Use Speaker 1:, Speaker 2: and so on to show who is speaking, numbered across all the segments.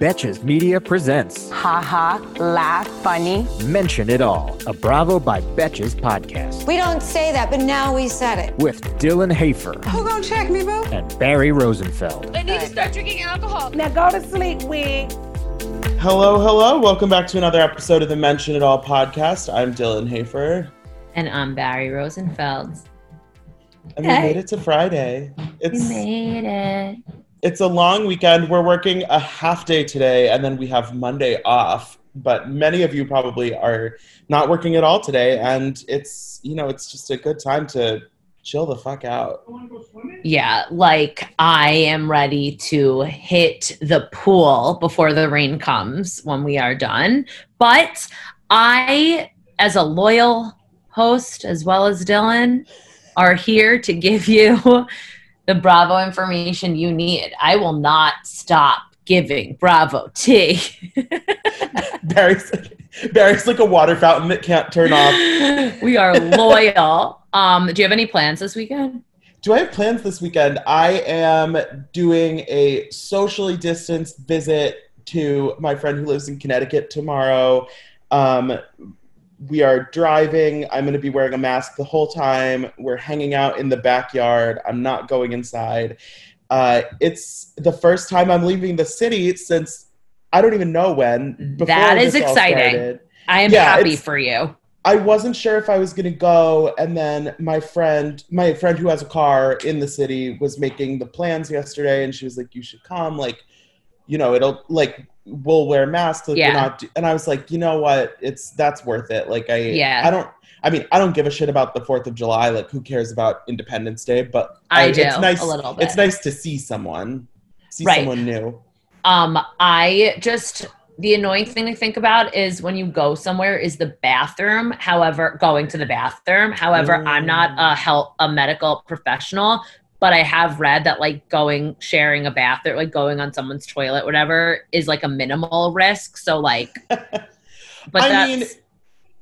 Speaker 1: Betches Media presents
Speaker 2: Ha ha, laugh, funny.
Speaker 1: Mention It All, a Bravo by Betches podcast
Speaker 3: We don't say that, but now we said it.
Speaker 1: with Dylan Hafer
Speaker 2: Who gonna check me, boo?
Speaker 1: and Barry Rosenfeld.
Speaker 4: I need to start drinking alcohol.
Speaker 2: Now go to sleep, wig.
Speaker 5: Hello, hello. Welcome back to another episode of the Mention It All podcast. I'm Dylan Hafer.
Speaker 4: And I'm Barry Rosenfeld.
Speaker 5: And we
Speaker 4: Hey.
Speaker 5: made it to Friday.
Speaker 4: We
Speaker 5: It's
Speaker 4: made it.
Speaker 5: It's a long weekend. We're working a half day today and then we have Monday off. But many of you probably are not working at all today and it's you know, it's just a good time to chill the fuck out.
Speaker 4: Yeah, like I am ready to hit the pool before the rain comes when we are done. But I, as a loyal host, as well as Dylan, are here to give you the Bravo information you need. I will not stop giving Bravo tea.
Speaker 5: Barry's Barry's like a water fountain that can't turn off.
Speaker 4: we are loyal. Um, do you have any plans this weekend?
Speaker 5: Do I have plans this weekend? I am doing a socially distanced visit to my friend who lives in Connecticut tomorrow. Um, we are driving. I'm going to be wearing a mask the whole time. We're hanging out in the backyard. I'm not going inside. Uh, it's the first time I'm leaving the city since I don't even know when.
Speaker 4: That is exciting. I am
Speaker 5: Yeah,
Speaker 4: happy for you.
Speaker 5: I wasn't sure if I was gonna go, and then my friend, my friend who has a car in the city, was making the plans yesterday, and she was like, "You should come, like, you know, it'll like we'll wear masks, like
Speaker 4: Yeah.
Speaker 5: we're not." Do-. And I was like, you know what? It's that's worth it. Like, I,
Speaker 4: Yeah.
Speaker 5: I don't. I mean, I don't give a shit about the Fourth of July. Like, who cares about Independence Day? But
Speaker 4: I do,
Speaker 5: It's nice.
Speaker 4: a little bit.
Speaker 5: It's nice to see someone, see
Speaker 4: Right.
Speaker 5: someone new.
Speaker 4: Um, I just the annoying thing to think about is when you go somewhere is the bathroom. However, going to the bathroom. However, I'm not a health a medical professional, but I have read that like going sharing a bath or like going on someone's toilet, whatever, is like a minimal risk. So like, but
Speaker 5: I mean,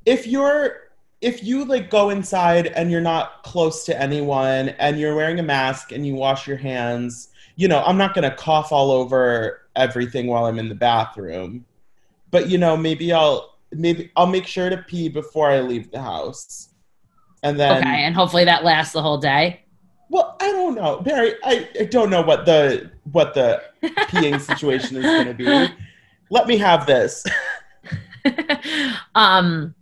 Speaker 5: if you're if you like go inside and you're not close to anyone and you're wearing a mask and you wash your hands, you know, I'm not gonna cough all over everything while I'm in the bathroom. But you know, maybe I'll maybe I'll make sure to pee before I leave the house. And then
Speaker 4: okay, and hopefully that lasts the whole day.
Speaker 5: Well, I don't know. Barry, I, I don't know what the what the peeing situation is gonna be. Let me have this.
Speaker 4: um,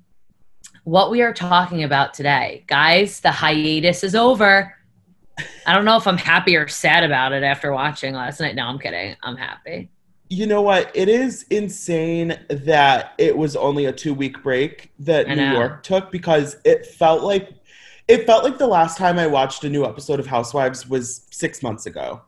Speaker 4: what we are talking about today, guys, the hiatus is over. I don't know if I'm happy or sad about it after watching last night. No, I'm kidding. I'm happy.
Speaker 5: You know what? It is insane that it was only a two week break that New. York took because it felt like it felt like the last time I watched a new episode of Housewives was six months ago.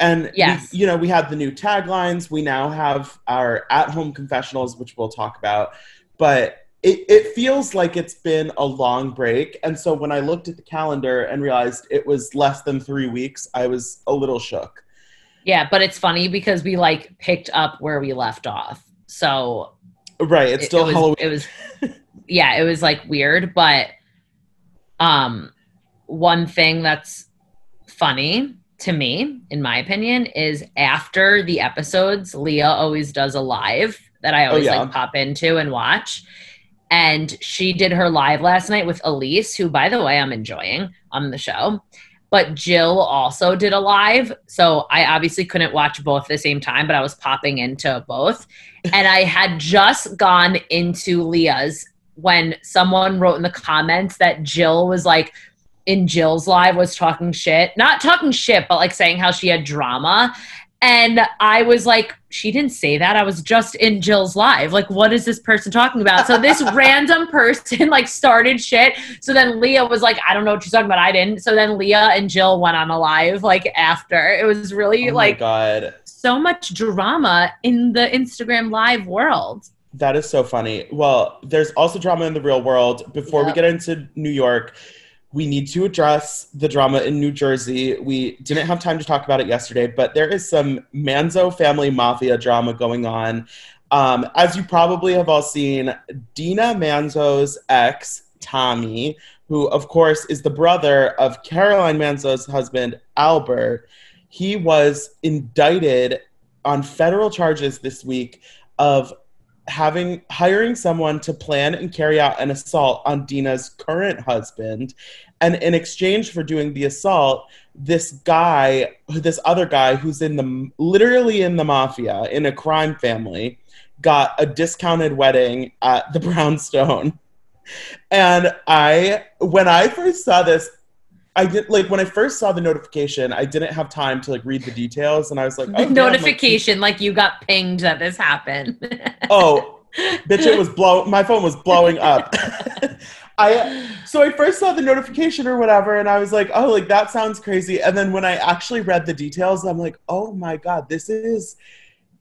Speaker 5: And we- you know, we had the new taglines. We now have our at home confessionals, which we'll talk about. But it, it feels like it's been a long break. And so when I looked at the calendar and realized it was less than three weeks, I was a little shook.
Speaker 4: Yeah, but it's funny because we like picked up where we left off. So
Speaker 5: Right. It's
Speaker 4: it-
Speaker 5: still
Speaker 4: it was,
Speaker 5: Halloween.
Speaker 4: It was, yeah, it was like weird, but um, one thing that's funny to me, in my opinion, is after the episodes, Leah always does a live that I always
Speaker 5: Oh, yeah.
Speaker 4: like pop into and watch. And she did her live last night with Elyse, who, by the way, I'm enjoying on the show. But Jill also did a live. So I obviously couldn't watch both at the same time, but I was popping into both. And I had just gone into Leah's when someone wrote in the comments that Jill was like, in Jill's live was talking shit, not talking shit, but like saying how she had drama. And I was like, she didn't say that. I was just in Jill's live. Like, what is this person talking about? So this random person like started shit. So then Leah was like, I don't know what she's talking about. I didn't. So then Leah and Jill went on a live like after. It was really
Speaker 5: Oh
Speaker 4: like
Speaker 5: god.
Speaker 4: so much drama in the Instagram live world.
Speaker 5: That is so funny. Well, there's also drama in the real world. Before we get into New York, we need to address the drama in New Jersey. We didn't have time to talk about it yesterday, but there is some Manzo family mafia drama going on. Um, as you probably have all seen, Dina Manzo's ex, Tommy, who of course is the brother of Caroline Manzo's husband, Albert, he was indicted on federal charges this week of having hiring someone to plan and carry out an assault on Dina's current husband. And in exchange for doing the assault this guy this other guy who's in the literally in the mafia in a crime family got a discounted wedding at the brownstone. And i when i first saw this I did like when I first saw the notification, I didn't have time to like read the details, and I was like, oh, damn, like,
Speaker 4: notification, like you got pinged that this happened.
Speaker 5: oh bitch it was blow my phone was blowing up i so i first saw the notification or whatever and i was like oh like that sounds crazy and then when i actually read the details i'm like oh my god this is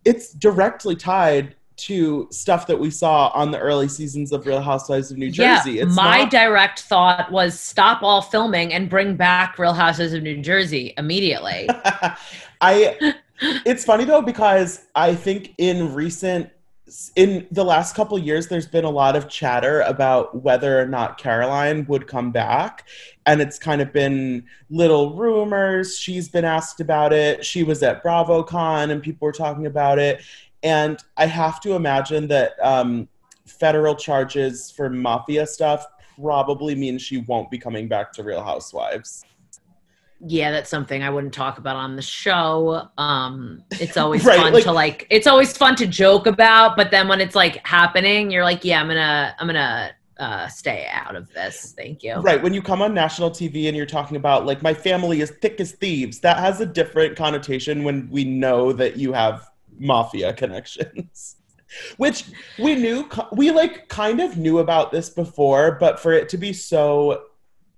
Speaker 5: it's directly tied to stuff that we saw on the early seasons of real housewives of new jersey.
Speaker 4: Yeah,
Speaker 5: it's
Speaker 4: my
Speaker 5: not-
Speaker 4: direct thought was stop all filming and bring back Real Houses of New Jersey immediately.
Speaker 5: I it's funny though because I think in recent in the last couple years there's been a lot of chatter about whether or not Caroline would come back. And it's kind of been little rumors. She's been asked about it. She was at BravoCon and people were talking about it and I have to imagine that um, federal charges for mafia stuff probably means she won't be coming back to Real Housewives.
Speaker 4: yeah, that's something I wouldn't talk about on the show. Um, it's always
Speaker 5: Right,
Speaker 4: fun
Speaker 5: like-
Speaker 4: to like. It's always fun to joke about, but then when it's like happening, you're like, yeah, I'm gonna, I'm gonna uh, stay out of this. Thank you.
Speaker 5: Right. When you come on national TV and you're talking about like my family is thick as thieves, that has a different connotation when we know that you have mafia connections. Which we knew we like kind of knew about this before, but for it to be so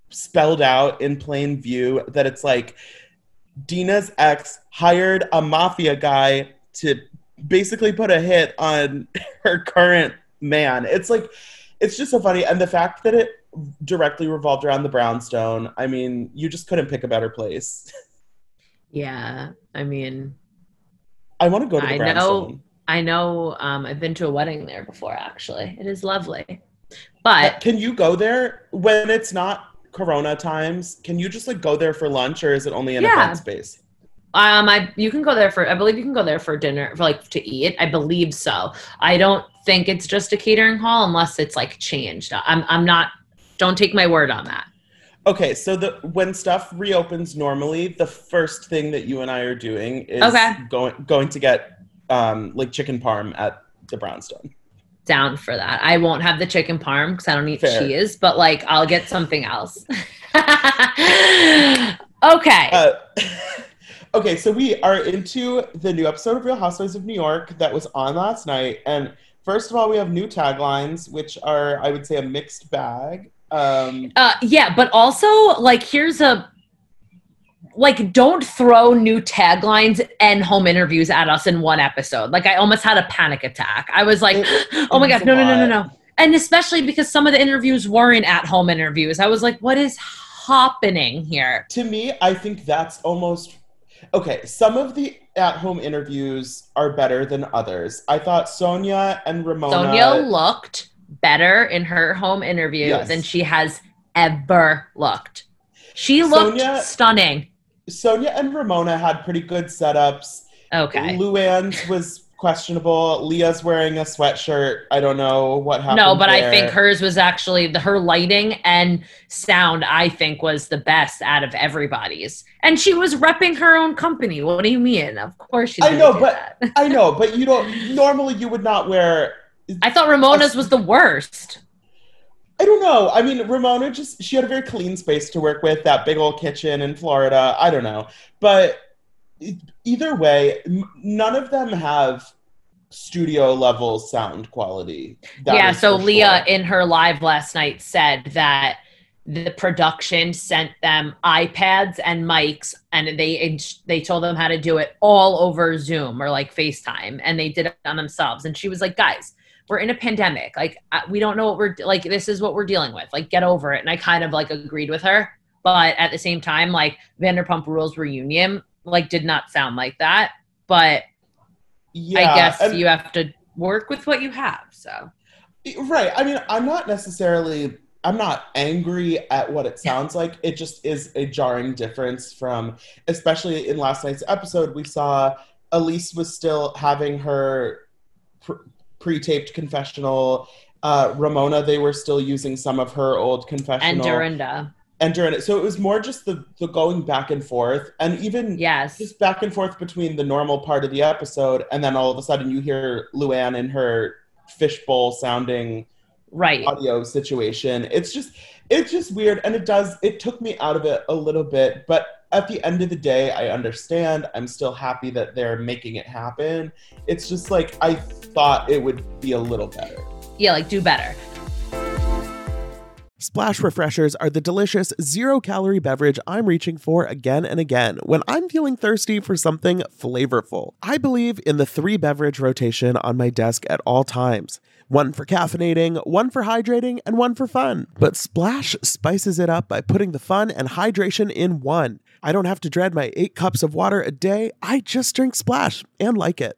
Speaker 5: spelled out in plain view that it's like Dina's ex hired a mafia guy to basically put a hit on her current man. It's like it's just so funny and the fact that it directly revolved around the brownstone i mean you just couldn't pick a better place
Speaker 4: Yeah, I mean,
Speaker 5: i want to go to the
Speaker 4: I
Speaker 5: brownstone
Speaker 4: know. I know. Um, I've been to a wedding there before. Actually, it is lovely. But
Speaker 5: can you go there when it's not corona times can you just like go there for lunch or is it only an
Speaker 4: Yeah.
Speaker 5: event space
Speaker 4: Um, I you can go there for I believe you can go there for dinner for like to eat. I believe so. I don't think it's just a catering hall unless it's like changed. I'm I'm not. Don't take my word on that.
Speaker 5: Okay so the when stuff reopens normally the first thing that you and i are doing is
Speaker 4: Okay.
Speaker 5: going going to get um like chicken parm at the brownstone
Speaker 4: Down for that. I won't have the chicken parm because I don't eat
Speaker 5: Fair.
Speaker 4: cheese, but like I'll get something else. okay.
Speaker 5: Uh, okay, so we are into the new episode of Real Housewives of New York that was on last night. And first of all, we have new taglines, which are, I would say, a mixed bag. Um,
Speaker 4: Uh, yeah, but also like here's a like don't throw new taglines and home interviews at us in one episode. Like I almost had a panic attack. I was like,
Speaker 5: It-
Speaker 4: oh my god, no, no, no, no, no. And especially because some of the interviews weren't at home interviews. I was like, what is happening here?
Speaker 5: to me, I think that's almost okay. Some of the at home interviews are better than others. I thought Sonja and Ramona.
Speaker 4: Sonja looked better in her home interview
Speaker 5: Yes.
Speaker 4: than she has ever looked. She looked
Speaker 5: Sonja-
Speaker 4: stunning.
Speaker 5: Sonja and Ramona had pretty good setups.
Speaker 4: Okay.
Speaker 5: Luann's was questionable. Leah's wearing a sweatshirt. I don't know what happened.
Speaker 4: No, but I think hers was actually the her lighting and sound. I think was the best out of everybody's, and she was repping her own company. What do you mean? Of course she's.
Speaker 5: I know, but. I know, but you don't. Normally, you would not wear.
Speaker 4: I thought Ramona's was the worst.
Speaker 5: I don't know. I mean, Ramona just she had a very clean space to work with. That big old kitchen in Florida. I don't know, but either way, m- none of them have studio level sound quality. That
Speaker 4: yeah, so Leah
Speaker 5: sure.
Speaker 4: in her live last night said that the production sent them iPads and mics and they they told them how to do it all over Zoom or like FaceTime and they did it on themselves and she was like guys we're in a pandemic. Like uh, we don't know what we're like this is what we're dealing with. Like get over it. And I kind of like agreed with her. But at the same time like Vanderpump Rules reunion like did not sound like that. But
Speaker 5: yeah,
Speaker 4: I guess
Speaker 5: and-
Speaker 4: you have to work with what you have so.
Speaker 5: Right. I mean, I'm not necessarily I'm not angry at what it sounds like. It just is a jarring difference from especially in last night's episode we saw Elyse was still having her pr- pre-taped confessional uh, Ramona, they were still using some of her old confessional.
Speaker 4: and Dorinda
Speaker 5: and during it. So it was more just the, the going back and forth, and even
Speaker 4: yes
Speaker 5: just back and forth between the normal part of the episode, and then all of a sudden you hear Luann in her fishbowl sounding
Speaker 4: right
Speaker 5: audio situation. It's just it's just weird and it does it took me out of it a little bit, but at the end of the day, I understand. I'm still happy that they're making it happen. It's just like I thought it would be a little better.
Speaker 4: yeah like do better
Speaker 6: Splash Refreshers are the delicious zero calorie beverage I'm reaching for again and again when I'm feeling thirsty for something flavorful. I believe in the three beverage rotation on my desk at all times one for caffeinating, one for hydrating, and one for fun. But Splash spices it up by putting the fun and hydration in one. I don't have to dread my eight cups of water a day, I just drink Splash and like it.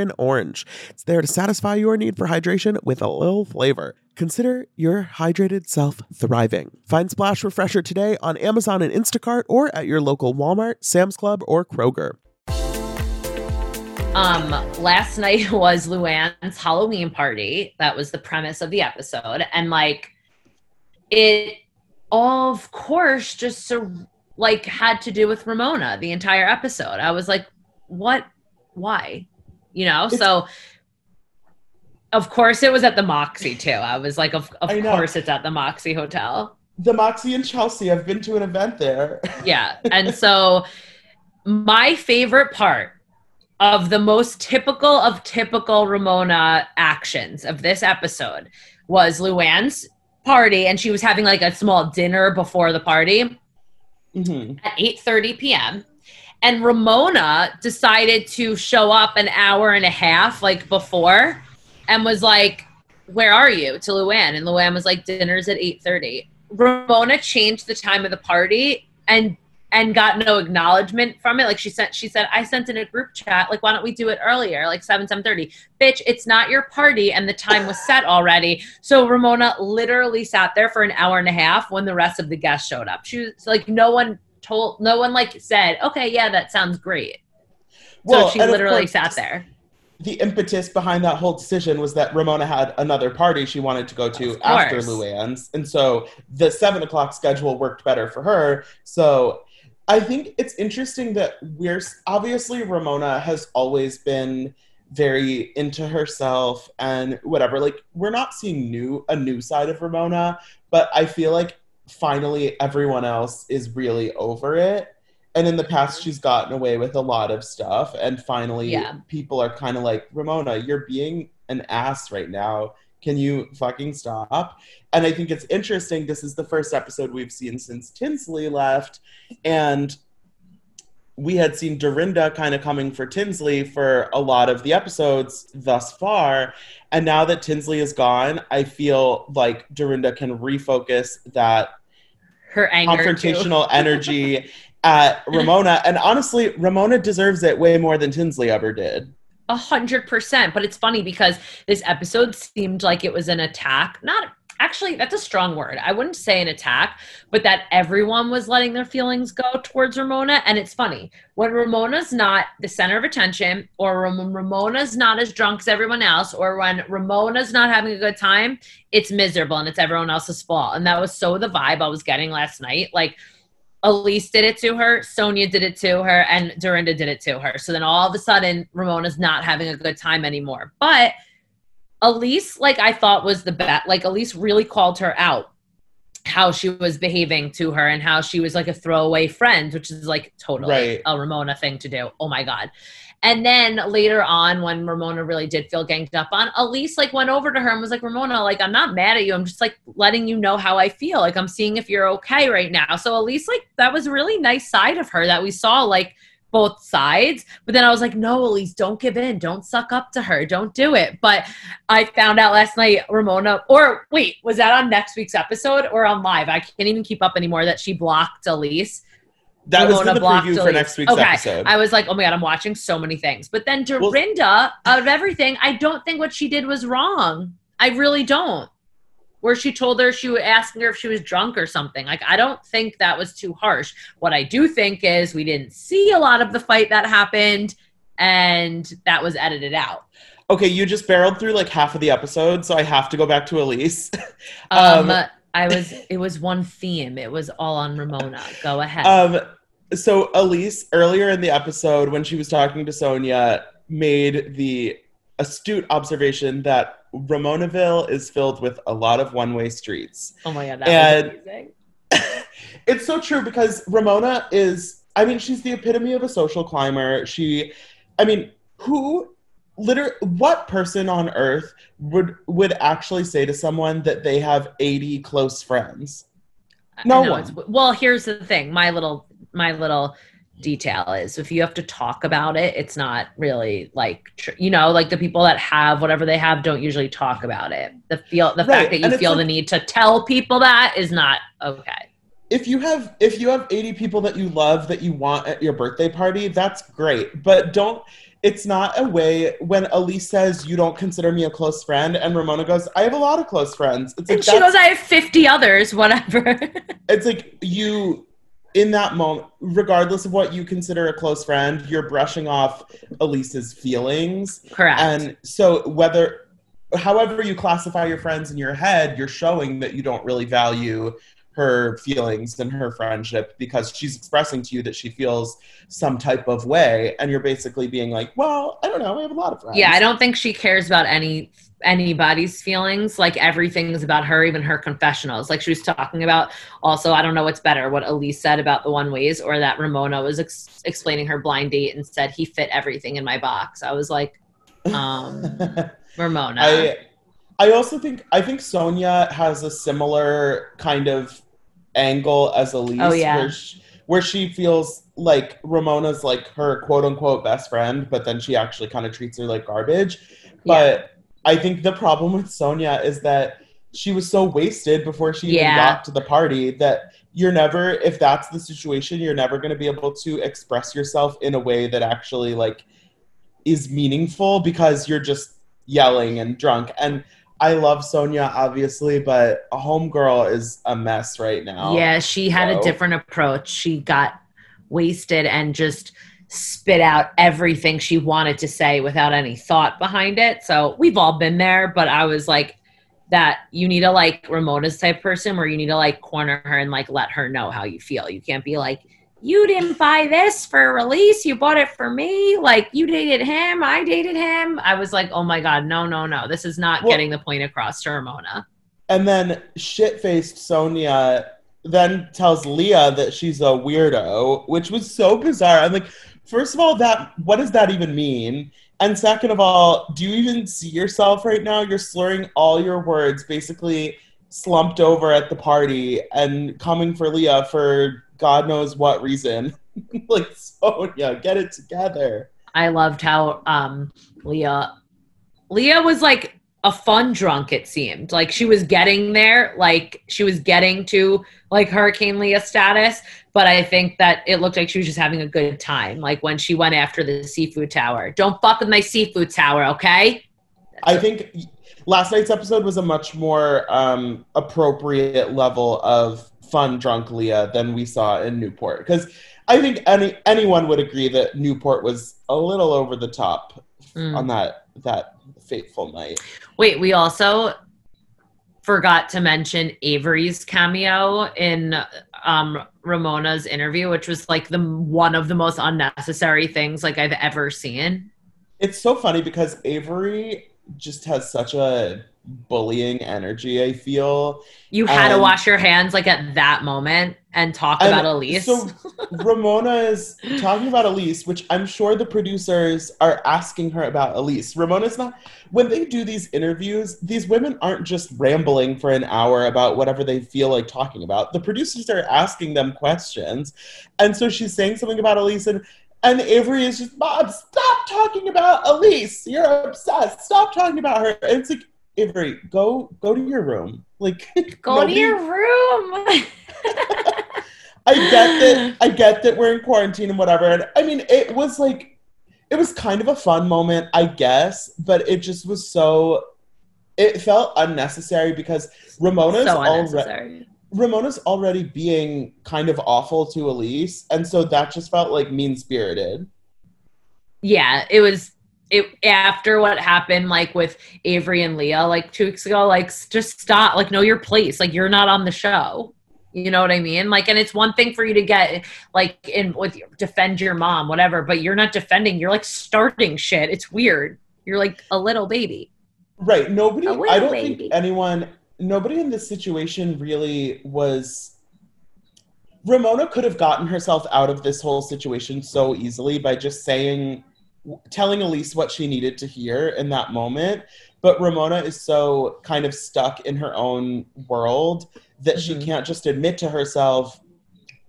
Speaker 6: orange. It's there to satisfy your need for hydration with a little flavor. Consider your hydrated self thriving. Find Splash Refresher today on Amazon and Instacart or at your local Walmart, Sam's Club, or Kroger.
Speaker 4: Um, last night was Luann's Halloween party. That was the premise of the episode. And like it of course just like had to do with Ramona the entire episode. I was like, what why? You know,
Speaker 5: It's-
Speaker 4: so of course it was at the Moxie too. I was like, of, of course it's at the Moxie Hotel.
Speaker 5: The Moxie in Chelsea, I've been to an event there.
Speaker 4: Yeah. And so my favorite part of the most typical of typical Ramona actions of this episode was Luann's party and she was having like a small dinner before the party
Speaker 5: Mhm.
Speaker 4: at 8:30 p.m. and Ramona decided to show up an hour and a half like before and was like where are you? to Luann. And Luann was like dinner's at 8:30 Ramona changed the time of the party and and got no acknowledgement from it. Like she sent she said I sent in a group chat. Like why don't we do it earlier like 7 seven 7:30 bitch it's not your party and the time was set already. So Ramona literally sat there for an hour and a half when the rest of the guests showed up. She was like no one told no one like said okay yeah that sounds great so she literally
Speaker 5: course,
Speaker 4: sat there
Speaker 5: The impetus behind that whole decision was that Ramona had another party she wanted to go to after. Luann's. And so the seven o'clock schedule worked better for her. So I think it's interesting that we're obviously Ramona has always been very into herself and whatever. Like we're not seeing new a new side of Ramona, but I feel like finally everyone else is really over it. And in the past, mm-hmm. she's gotten away with a lot of stuff. And finally,
Speaker 4: Yeah.
Speaker 5: people are kind of like, Ramona, you're being an ass right now. Can you fucking stop? And I think it's interesting. This is the first episode we've seen since Tinsley left. And we had seen Dorinda kind of coming for Tinsley for a lot of the episodes thus far. And now that Tinsley is gone, I feel like Dorinda can refocus that
Speaker 4: her
Speaker 5: confrontational energy at Ramona. And honestly, Ramona deserves it way more than Tinsley ever did.
Speaker 4: A hundred percent. But it's funny because this episode seemed like it was an attack. Not actually that's a strong word. I wouldn't say an attack, but that everyone was letting their feelings go towards Ramona. And it's funny when Ramona's not the center of attention, or Ramona's not as drunk as everyone else, or when Ramona's not having a good time, it's miserable and it's everyone else's fault. And that was so the vibe I was getting last night. Like Elyse did it to her, Sonja did it to her, and Dorinda did it to her. So then all of a sudden, Ramona's not having a good time anymore. But Elyse, like I thought was the best. Like Elyse really called her out how she was behaving to her and how she was like a throwaway friend, which is like totally
Speaker 5: Right.
Speaker 4: a Ramona thing to do. Oh my God. And then later on, when Ramona really did feel ganged up on, Elyse like went over to her and was like, Ramona, like, I'm not mad at you. I'm just like letting you know how I feel. Like, I'm seeing if you're okay right now. So Elyse, like, that was a really nice side of her that we saw, like, both sides. But then I was like, no, Elyse, don't give in. Don't suck up to her. Don't do it. But I found out last night, Ramona, or wait, was that on next week's episode or on live? I can't even keep up anymore that she blocked Elyse.
Speaker 5: That was
Speaker 4: Ramona
Speaker 5: in the preview for next week's
Speaker 4: okay.
Speaker 5: episode.
Speaker 4: I was like, oh my God, I'm watching so many things. But then Dorinda, out of everything, I don't think what she did was wrong. I really don't. Where she told her she was asking her if she was drunk or something. Like, I don't think that was too harsh. What I do think is we didn't see a lot of the fight that happened and that was edited out.
Speaker 5: okay, you just barreled through like half of the episode, so I have to go back to Elyse.
Speaker 4: Um,
Speaker 5: Um,
Speaker 4: I was, it was one theme. It was all on Ramona. Go ahead.
Speaker 5: Um, so Elyse earlier in the episode when she was talking to Sonja made the astute observation that Ramonaville is filled with a lot of one-way streets.
Speaker 4: oh my God,
Speaker 5: and-
Speaker 4: amazing.
Speaker 5: It's so true because Ramona is I mean she's the epitome of a social climber. She I mean who liter what person on earth would would actually say to someone that they have 80 close friends? No one.
Speaker 4: Well, here's the thing. My little my little detail is if you have to talk about it, it's not really like tr- you know, like the people that have whatever they have don't usually talk about it. The feel the
Speaker 5: Right,
Speaker 4: fact that you
Speaker 5: and
Speaker 4: feel the
Speaker 5: like-
Speaker 4: need to tell people that is not okay.
Speaker 5: if you have if you have 80 people that you love that you want at your birthday party that's great but don't it's not a way when elyse says you don't consider me a close friend and ramona goes i have a lot of close friends it's like
Speaker 4: And she goes, I have 50 others, whatever.
Speaker 5: it's like you in that moment regardless of what you consider a close friend you're brushing off elyse's feelings
Speaker 4: Correct.
Speaker 5: and so whether however you classify your friends in your head you're showing that you don't really value her feelings and her friendship because she's expressing to you that she feels some type of way and you're basically being like well i don't know i have a lot of friends
Speaker 4: yeah, I don't think she cares about any anybody's feelings. Like everything's about her, even her confessionals. Like she was talking about. Also, I don't know what's better, what Elyse said about the one ways, or that Ramona was ex- explaining her blind date and said he fit everything in my box. I was like, um, Ramona.
Speaker 5: I I also think I think Sonja has a similar kind of angle as Elyse,
Speaker 4: Oh, yeah.
Speaker 5: where she, where she feels like Ramona's like her quote unquote best friend, but then she actually kind of treats her like garbage. But I think the problem with Sonja is that she was so wasted before she even
Speaker 4: Yeah.
Speaker 5: got to the party that you're never if that's the situation you're never going to be able to express yourself in a way that actually like is meaningful because you're just yelling and drunk and I love Sonja obviously but a homegirl is a mess right now.
Speaker 4: yeah, she had a different approach. She got wasted and just spit out everything she wanted to say without any thought behind it. So we've all been there, but I was like, that you need to like Ramona's type person where you need to like corner her and like let her know how you feel. You can't be like, you didn't buy this for release, you bought it for me. Like you dated him, I dated him. I was like, oh my God, no, no, no. This is not
Speaker 5: Well-
Speaker 4: getting the point across to Ramona.
Speaker 5: And then shit-faced Sonja then tells Leah that she's a weirdo, which was so bizarre. I'm like, first of all, that what does that even mean? And second of all, do you even see yourself right now? You're slurring all your words, basically slumped over at the party and coming for Leah for God knows what reason. like Sonja, get it together.
Speaker 4: I loved how um Leah Leah was like a fun drunk it seemed. Like she was getting there, like she was getting to like Hurricane Leah status, but I think that it looked like she was just having a good time. Like when she went after the seafood tower. Don't fuck with my seafood tower, okay?
Speaker 5: I think last night's episode was a much more um, appropriate level of fun drunk Leah than we saw in Newport. Because I think any anyone would agree that Newport was a little over the top
Speaker 4: Mm.
Speaker 5: on that that fateful night.
Speaker 4: Wait, we also forgot to mention Avery's cameo in um, Ramona's interview, which was like the one of the most unnecessary things like I've ever seen.
Speaker 5: It's so funny because Avery just has such a bullying energy. I feel
Speaker 4: You had to
Speaker 5: Um,
Speaker 4: wash your hands like at that moment and talk
Speaker 5: And
Speaker 4: about Elyse.
Speaker 5: So Ramona is talking about Elyse, which I'm sure the producers are asking her about Elyse. Ramona's not when they do these interviews, these women aren't just rambling for an hour about whatever they feel like talking about. The producers are asking them questions. And so she's saying something about Elyse and and Avery is just, Bob, stop talking about Elyse. You're obsessed. Stop talking about her. And it's like, Avery, go go to your room. Like
Speaker 4: Go
Speaker 5: nobody-
Speaker 4: to your room.
Speaker 5: I get that I get that we're in quarantine and whatever. And I mean it was like it was kind of a fun moment, I guess, but it just was so it felt unnecessary because Ramona's
Speaker 4: so
Speaker 5: already. Ramona's already being kind of awful to Elyse, and so that just felt like mean spirited.
Speaker 4: yeah, it was it after what happened like with Avery and Leah like two weeks ago. Like, just stop. Like, know your place. Like, you're not on the show. You know what I mean? Like, and it's one thing for you to get like in with defend your mom, whatever, but you're not defending. You're like starting shit. It's weird. You're like a little baby.
Speaker 5: Right. Nobody I don't
Speaker 4: baby.
Speaker 5: think anyone nobody in this situation really was Ramona could have gotten herself out of this whole situation so easily by just saying telling Elyse what she needed to hear in that moment. But Ramona is so kind of stuck in her own world that she
Speaker 4: Mhm.
Speaker 5: can't just admit to herself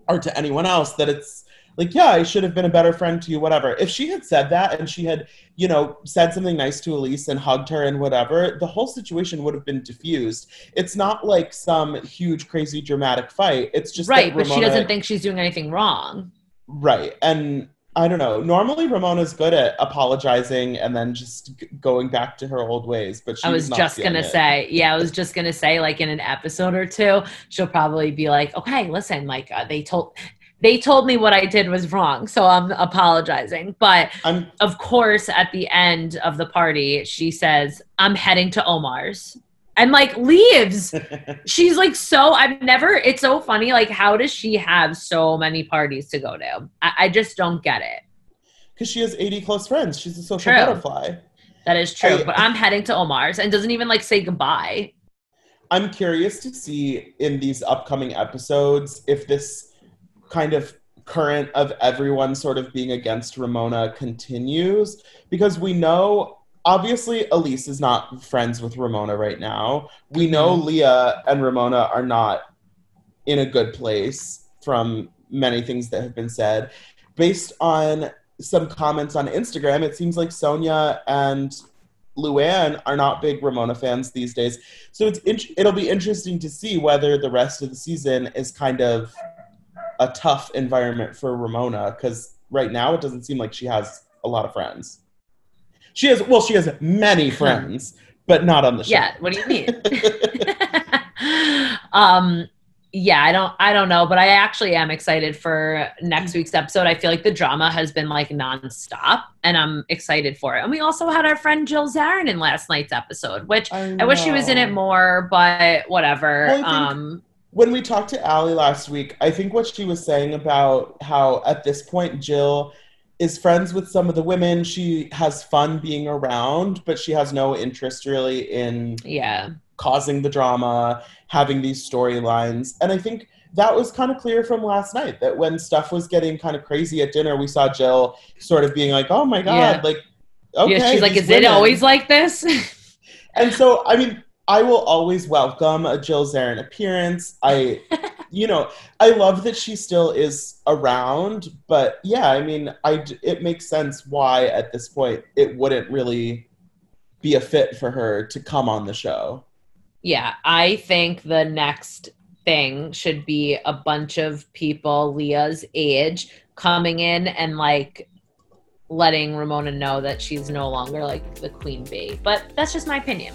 Speaker 5: or to anyone else that it's like, yeah, I should have been a better friend to you, whatever. If she had said that and she had, you know, said something nice to Elyse and hugged her and whatever, the whole situation would have been diffused. It's not like some huge, crazy, dramatic fight. It's just
Speaker 4: right, but she doesn't think she's doing anything wrong.
Speaker 5: Right. And I don't know. Normally, Ramona's good at apologizing and then just g- going back to her old ways. But
Speaker 4: I was just gonna
Speaker 5: it.
Speaker 4: say, yeah, I was just gonna say, like in an episode or two, she'll probably be like, okay, listen, like uh, they told. They told me what I did was wrong, so I'm apologizing. But
Speaker 5: I'm
Speaker 4: of course, at the end of the party, she says, I'm heading to Omar's. And like leaves. She's like so I've never it's so funny. Like, how does she have so many parties to go to? I, I just don't get it.
Speaker 5: because she has 80 close friends. She's a social
Speaker 4: True.
Speaker 5: butterfly.
Speaker 4: That is true.
Speaker 5: I-
Speaker 4: but I'm heading to Omar's and doesn't even like say goodbye.
Speaker 5: I'm curious to see in these upcoming episodes if this kind of current of everyone sort of being against Ramona continues because we know obviously Elyse is not friends with Ramona right now. We know mm-hmm. Leah and Ramona are not in a good place from many things that have been said. Based on some comments on Instagram, it seems like Sonja and Luann are not big Ramona fans these days. So it's int- it'll be interesting to see whether the rest of the season is kind of a tough environment for Ramona because right now it doesn't seem like she has a lot of friends. She has well, she has many friends, but not on the show.
Speaker 4: Yeah, what do you mean? um yeah, I don't I don't know, but I actually am excited for next week's episode. I feel like the drama has been like nonstop and I'm excited for it. And we also had our friend Jill Zarin in last night's episode, which
Speaker 5: I,
Speaker 4: I wish she was in it more, but whatever.
Speaker 5: Well, I
Speaker 4: um
Speaker 5: when we talked to Allie last week, I think what she was saying about how at this point Jill is friends with some of the women. She has fun being around, but she has no interest really in
Speaker 4: yeah.
Speaker 5: causing the drama, having these storylines. And I think that was kind of clear from last night that when stuff was getting kind of crazy at dinner, we saw Jill sort of being like, oh my God,
Speaker 4: Yeah.
Speaker 5: like, okay.
Speaker 4: yeah, she's like, is it always like this?
Speaker 5: And so, I mean, I will always welcome a Jill Zarin appearance. I, you know, I love that she still is around, but yeah, I mean, I it makes sense why at this point it wouldn't really be a fit for her to come on the show.
Speaker 4: Yeah, I think the next thing should be a bunch of people Leah's age coming in and like letting Ramona know that she's no longer like the queen bee. But that's just my opinion.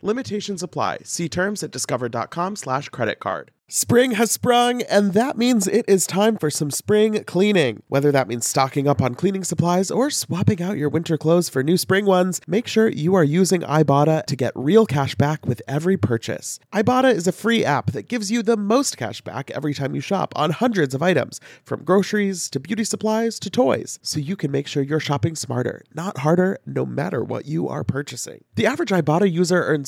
Speaker 6: Limitations apply. See terms at discover.com/slash credit card. Spring has sprung, and that means it is time for some spring cleaning. Whether that means stocking up on cleaning supplies or swapping out your winter clothes for new spring ones, make sure you are using Ibotta to get real cash back with every purchase. Ibotta is a free app that gives you the most cash back every time you shop on hundreds of items, from groceries to beauty supplies to toys, so you can make sure you're shopping smarter, not harder, no matter what you are purchasing. The average Ibotta user earns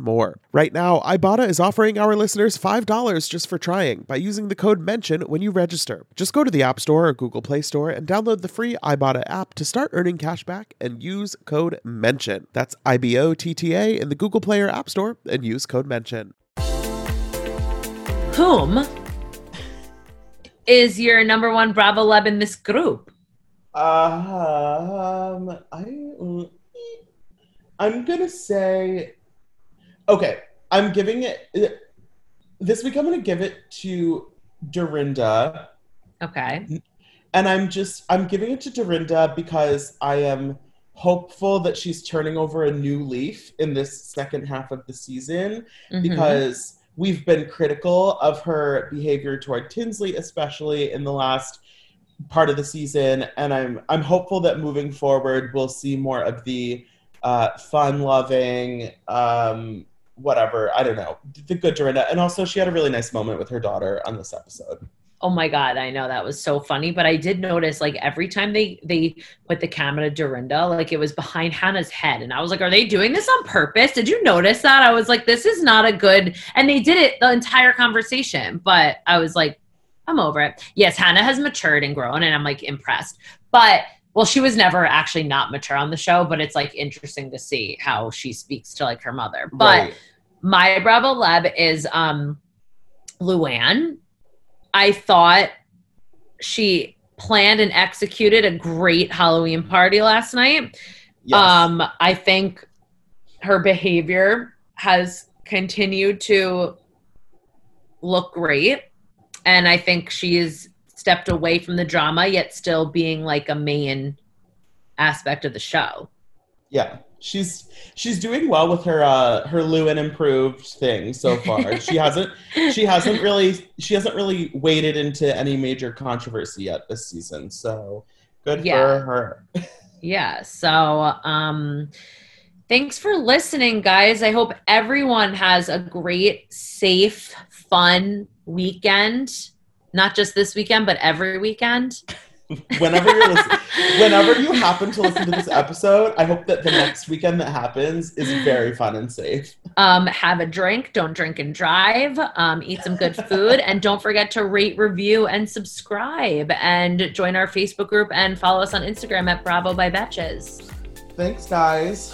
Speaker 6: more. Right now, Ibotta is offering our listeners $5 just for trying by using the code MENTION when you register. Just go to the App Store or Google Play Store and download the free Ibotta app to start earning cash back and use code MENTION. That's I B O T T A in the Google Play or App Store and use code MENTION.
Speaker 4: Whom is your number one Bravo Leb in this group?
Speaker 5: Um, I, I'm gonna say, okay, I'm giving it this week. I'm gonna give it to Dorinda,
Speaker 4: Okay.
Speaker 5: and I'm just I'm giving it to Dorinda because I am hopeful that she's turning over a new leaf in this second half of the season
Speaker 4: Mhm.
Speaker 5: because we've been critical of her behavior toward Tinsley, especially in the last part of the season. And I'm I'm hopeful that moving forward we'll see more of the uh, fun-loving, um, whatever I don't know, the good Dorinda. And also, she had a really nice moment with her daughter on this episode.
Speaker 4: Oh my god, I know that was so funny, but I did notice like every time they they put the camera to Dorinda, like it was behind Hannah's head, and I was like, "Are they doing this on purpose?" Did you notice that? I was like, "This is not a good," and they did it the entire conversation, but I was like, "I'm over it." Yes, Hannah has matured and grown, and I'm like impressed, but. Well, she was never actually not mature on the show, but it's like interesting to see how she speaks to like her mother. But
Speaker 5: Right.
Speaker 4: my Bravo Leb is um Luann. I thought she planned and executed a great Halloween party last night.
Speaker 5: yes.
Speaker 4: Um, I think her behavior has continued to look great. And I think she's stepped away from the drama, yet still being like a main aspect of the show.
Speaker 5: Yeah, she's she's doing well with her uh her Lewin improved thing so far. she hasn't she hasn't really she hasn't really waded into any major controversy yet this season. So good
Speaker 4: Yeah.
Speaker 5: for her.
Speaker 4: Yeah. So, um, thanks for listening, guys. I hope everyone has a great, safe, fun weekend. Not just this weekend, but every weekend.
Speaker 5: Whenever you're listening, whenever you happen to listen to this episode, I hope that the next weekend that happens is very fun and safe.
Speaker 4: Um, have a drink. Don't drink and drive. Um, eat some good food. and don't forget to rate, review, and subscribe. And join our Facebook group and follow us on Instagram at Bravo by Betches.
Speaker 5: Thanks, guys.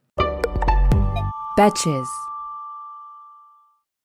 Speaker 7: Betches.